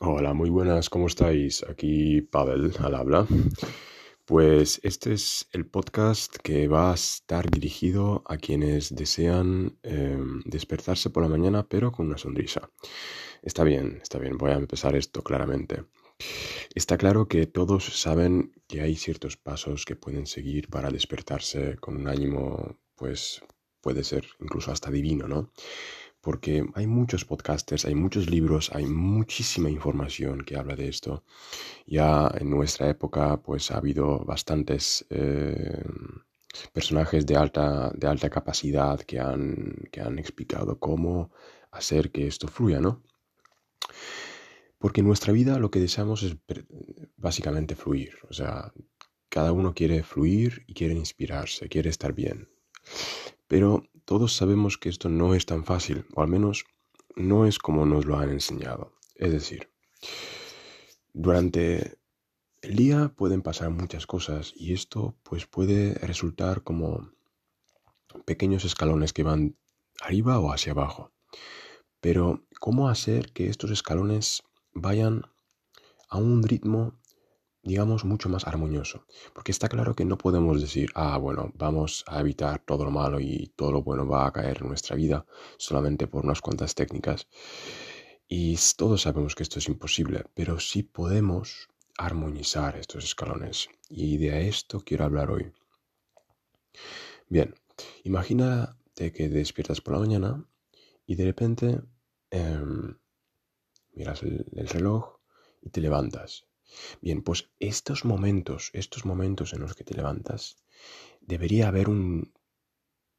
Hola, muy buenas, ¿cómo estáis? Aquí Pavel al habla. Pues este es el podcast que va a estar dirigido a quienes desean em, despertarse por la mañana pero con una sonrisa. Está bien, está bien, voy a empezar esto claramente. Está claro que todos saben que hay ciertos pasos que pueden seguir para despertarse con un ánimo, pues puede ser incluso hasta divino, ¿no? Porque hay muchos podcasters, hay muchos libros, hay muchísima información que habla de esto. Ya en nuestra época pues ha habido bastantes eh, personajes de alta, de alta capacidad que han, que han explicado cómo hacer que esto fluya, ¿no? Porque en nuestra vida lo que deseamos es básicamente fluir, o sea, cada uno quiere fluir y quiere inspirarse, quiere estar bien. Pero todos sabemos que esto no es tan fácil, o al menos no es como nos lo han enseñado. Es decir, durante el día pueden pasar muchas cosas y esto pues puede resultar como pequeños escalones que van arriba o hacia abajo. Pero ¿cómo hacer que estos escalones vayan a un ritmo digamos, mucho más armonioso. Porque está claro que no podemos decir, ah, bueno, vamos a evitar todo lo malo y todo lo bueno va a caer en nuestra vida solamente por unas cuantas técnicas. Y todos sabemos que esto es imposible, pero sí podemos armonizar estos escalones. Y de esto quiero hablar hoy. Bien, imagínate que despiertas por la mañana y de repente em, miras el reloj y te levantas Bien, pues estos momentos, estos momentos en los que te levantas, debería haber un,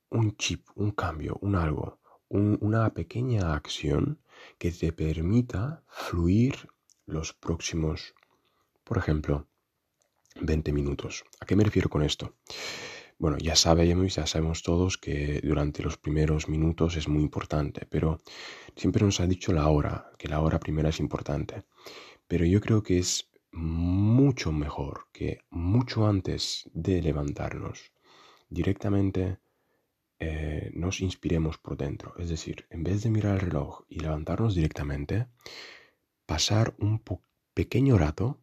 un chip, un cambio, un algo, una pequeña acción que te permita fluir los próximos, por ejemplo, 20 minutos. ¿A qué me refiero con esto? Bueno, ya sabemos, ya sabemos todos que durante los primeros minutos es muy importante, pero siempre nos ha dicho la hora, que la hora primera es importante. Pero yo creo que es mucho mejor que mucho antes de levantarnos directamente eh, nos inspiremos por dentro. Es decir, en vez de mirar el reloj y levantarnos directamente, pasar un pequeño rato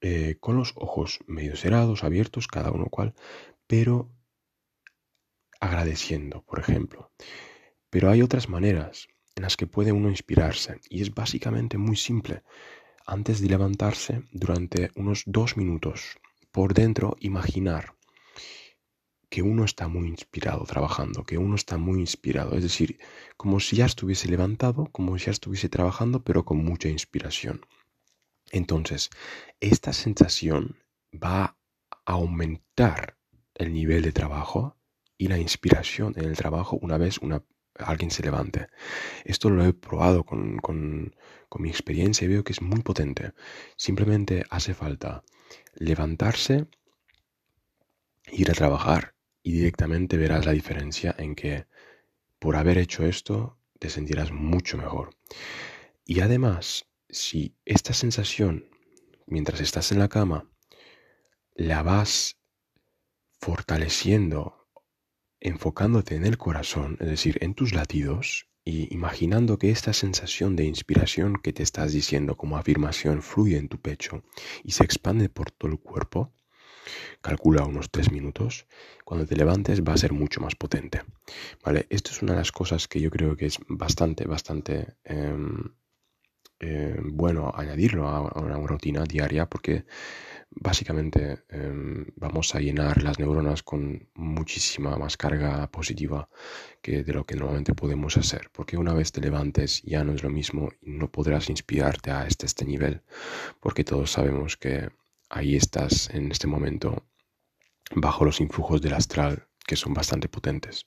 eh, con los ojos medio cerrados, abiertos, cada uno cual, pero agradeciendo, por ejemplo. Pero hay otras maneras en las que puede uno inspirarse y es básicamente muy simple antes de levantarse durante unos dos minutos, por dentro imaginar que uno está muy inspirado trabajando, que uno está muy inspirado, es decir, como si ya estuviese levantado, como si ya estuviese trabajando, pero con mucha inspiración. Entonces, esta sensación va a aumentar el nivel de trabajo y la inspiración en el trabajo una vez una alguien se levante. Esto lo he probado con, con, mi experiencia y veo que es muy potente. Simplemente hace falta levantarse, ir a trabajar y directamente verás la diferencia en que por haber hecho esto te sentirás mucho mejor. Y además, si esta sensación, mientras estás en la cama, la vas fortaleciendo enfocándote en el corazón, es decir, en tus latidos, y imaginando que esta sensación de inspiración que te estás diciendo como afirmación fluye en tu pecho y se expande por todo el cuerpo, calcula unos tres minutos, cuando te levantes va a ser mucho más potente. ¿Vale? Esto es una de las cosas que yo creo que es bastante, bastante em, em, bueno añadirlo a una rutina diaria porque básicamente em, vamos a llenar las neuronas con muchísima más carga positiva que de lo que normalmente podemos hacer. Porque una vez te levantes ya no es lo mismo y no podrás inspirarte a este, este nivel. Porque todos sabemos que ahí estás en este momento bajo los influjos del astral que son bastante potentes.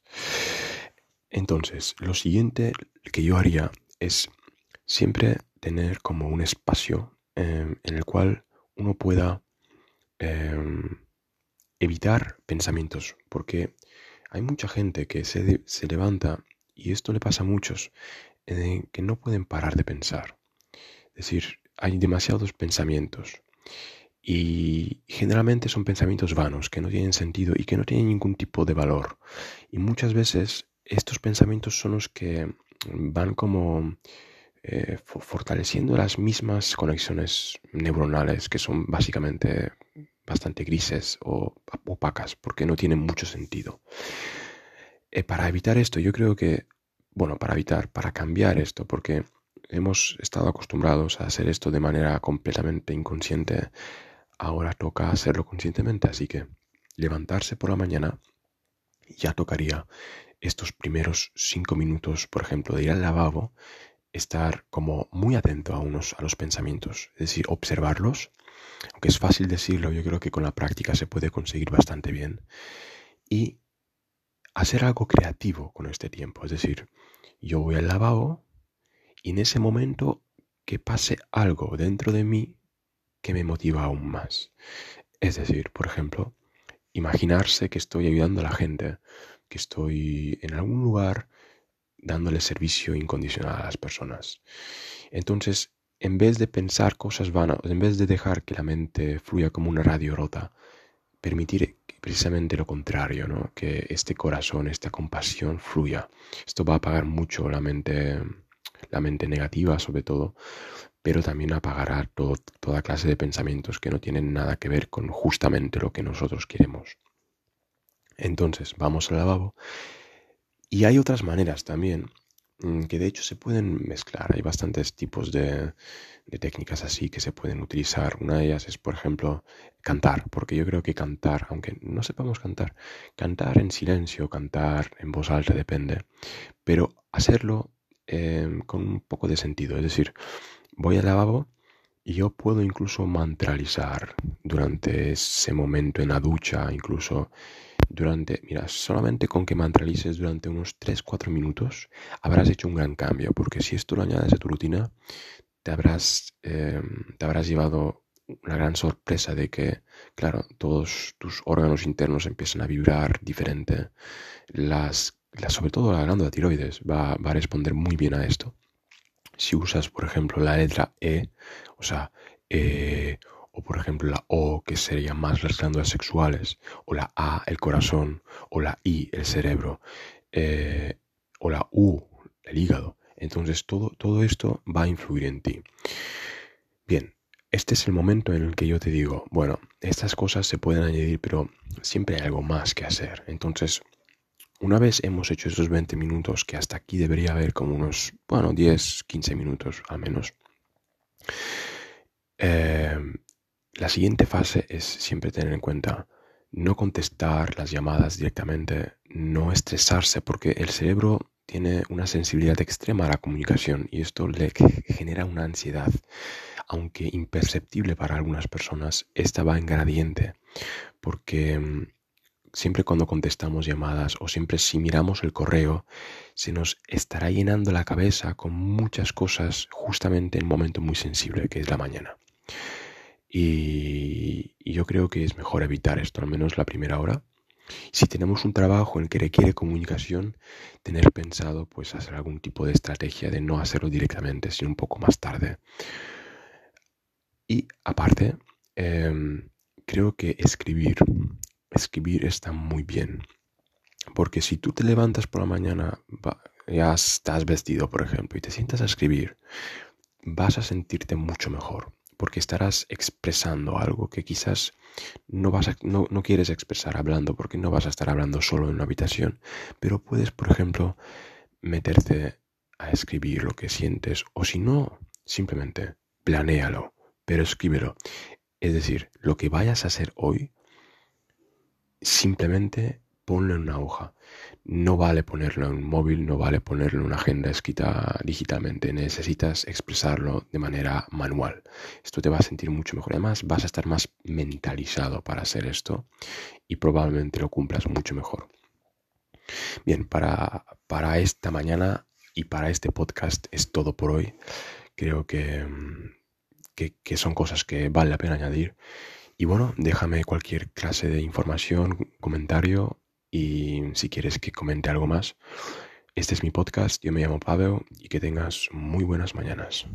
Entonces, lo siguiente que yo haría es siempre tener como un espacio em, en el cual uno pueda Em, evitar pensamientos, porque hay mucha gente que se, se, levanta, y esto le pasa a muchos, que no pueden parar de pensar. Es decir, hay demasiados pensamientos. Y generalmente son pensamientos vanos, que no tienen sentido y que no tienen ningún tipo de valor. Y muchas veces estos pensamientos son los que van como eh, fortaleciendo las mismas conexiones neuronales que son básicamente bastante grises o opacas porque no tienen mucho sentido. Eh, para evitar esto, yo creo que, bueno, para evitar, para cambiar esto, porque hemos estado acostumbrados a hacer esto de manera completamente inconsciente, ahora toca hacerlo conscientemente, así que levantarse por la mañana ya tocaría estos primeros cinco minutos, por ejemplo, de ir al lavabo, estar como muy atento a unos a los pensamientos, es decir, observarlos, aunque es fácil decirlo, yo creo que con la práctica se puede conseguir bastante bien y hacer algo creativo con este tiempo, es decir, yo voy al lavabo y en ese momento que pase algo dentro de mí que me motiva aún más. Es decir, por ejemplo, imaginarse que estoy ayudando a la gente, que estoy en algún lugar dándole servicio incondicional a las personas. Entonces, en vez de pensar cosas vanas, en vez de dejar que la mente fluya como una radio rota, permitir precisamente lo contrario, ¿no? que este corazón, esta compasión fluya. Esto va a apagar mucho la mente, la mente negativa sobre todo, pero también apagará toda clase de pensamientos que no tienen nada que ver con justamente lo que nosotros queremos. Entonces, vamos al lavabo. Y hay otras maneras también que de hecho se pueden mezclar. Hay bastantes tipos de, de, técnicas así que se pueden utilizar. Una de ellas es, por ejemplo, cantar, porque yo creo que cantar, aunque no sepamos cantar, cantar en silencio, cantar en voz alta, depende, pero hacerlo eh, con un poco de sentido. Es decir, voy al lavabo y yo puedo incluso mantralizar durante ese momento en la ducha, incluso durante, mira, solamente con que mantralices durante unos 3-4 minutos, habrás hecho un gran cambio, porque si esto lo añades a tu rutina, te habrás, em, te habrás llevado una gran sorpresa de que, claro, todos tus órganos internos empiezan a vibrar diferente. Las, sobre todo la glándula tiroides va, va a responder muy bien a esto si usas, por ejemplo, la letra E, o sea, eh, o por ejemplo la O, que sería más las glándulas sexuales, o la A, el corazón, o la I, el cerebro, eh, o la U, el hígado. Entonces todo, todo esto va a influir en ti. Bien, este es el momento en el que yo te digo, bueno, estas cosas se pueden añadir, pero siempre hay algo más que hacer. Entonces, una vez hemos hecho esos 20 minutos, que hasta aquí debería haber como unos, bueno, 10, 15 minutos al menos, eh, la siguiente fase es siempre tener en cuenta no contestar las llamadas directamente, no estresarse, porque el cerebro tiene una sensibilidad extrema a la comunicación y esto le genera una ansiedad. Aunque imperceptible para algunas personas, esta va en gradiente, porque mm, siempre cuando contestamos llamadas o siempre si miramos el correo, se nos estará llenando la cabeza con muchas cosas justamente en un momento muy sensible que es la mañana. Y, yo creo que es mejor evitar esto, al menos la primera hora. Si tenemos un trabajo en el que requiere comunicación, tener pensado pues hacer algún tipo de estrategia de no hacerlo directamente, sino un poco más tarde. Y aparte, em, creo que escribir escribir está muy bien. Porque si tú te levantas por la mañana, ya estás vestido, por ejemplo, y te sientas a escribir, vas a sentirte mucho mejor. Porque estarás expresando algo que quizás no, vas no, no quieres expresar hablando, porque no vas a estar hablando solo en una habitación. Pero puedes, por ejemplo, meterte a escribir lo que sientes. O si no, simplemente planéalo, pero escríbelo. Es decir, lo que vayas a hacer hoy, simplemente ponlo en una hoja. No vale ponerlo en un móvil, no vale ponerlo en una agenda escrita digitalmente. Necesitas expresarlo de manera manual. Esto te va a sentir mucho mejor. Además, vas a estar más mentalizado para hacer esto y probablemente lo cumplas mucho mejor. Bien, para, para esta mañana y para este podcast es todo por hoy. Creo que, que, que son cosas que vale la pena añadir. Y bueno, déjame cualquier clase de información, comentario y si quieres que comente algo más. Este es mi podcast, yo me llamo Pavel y que tengas muy buenas mañanas.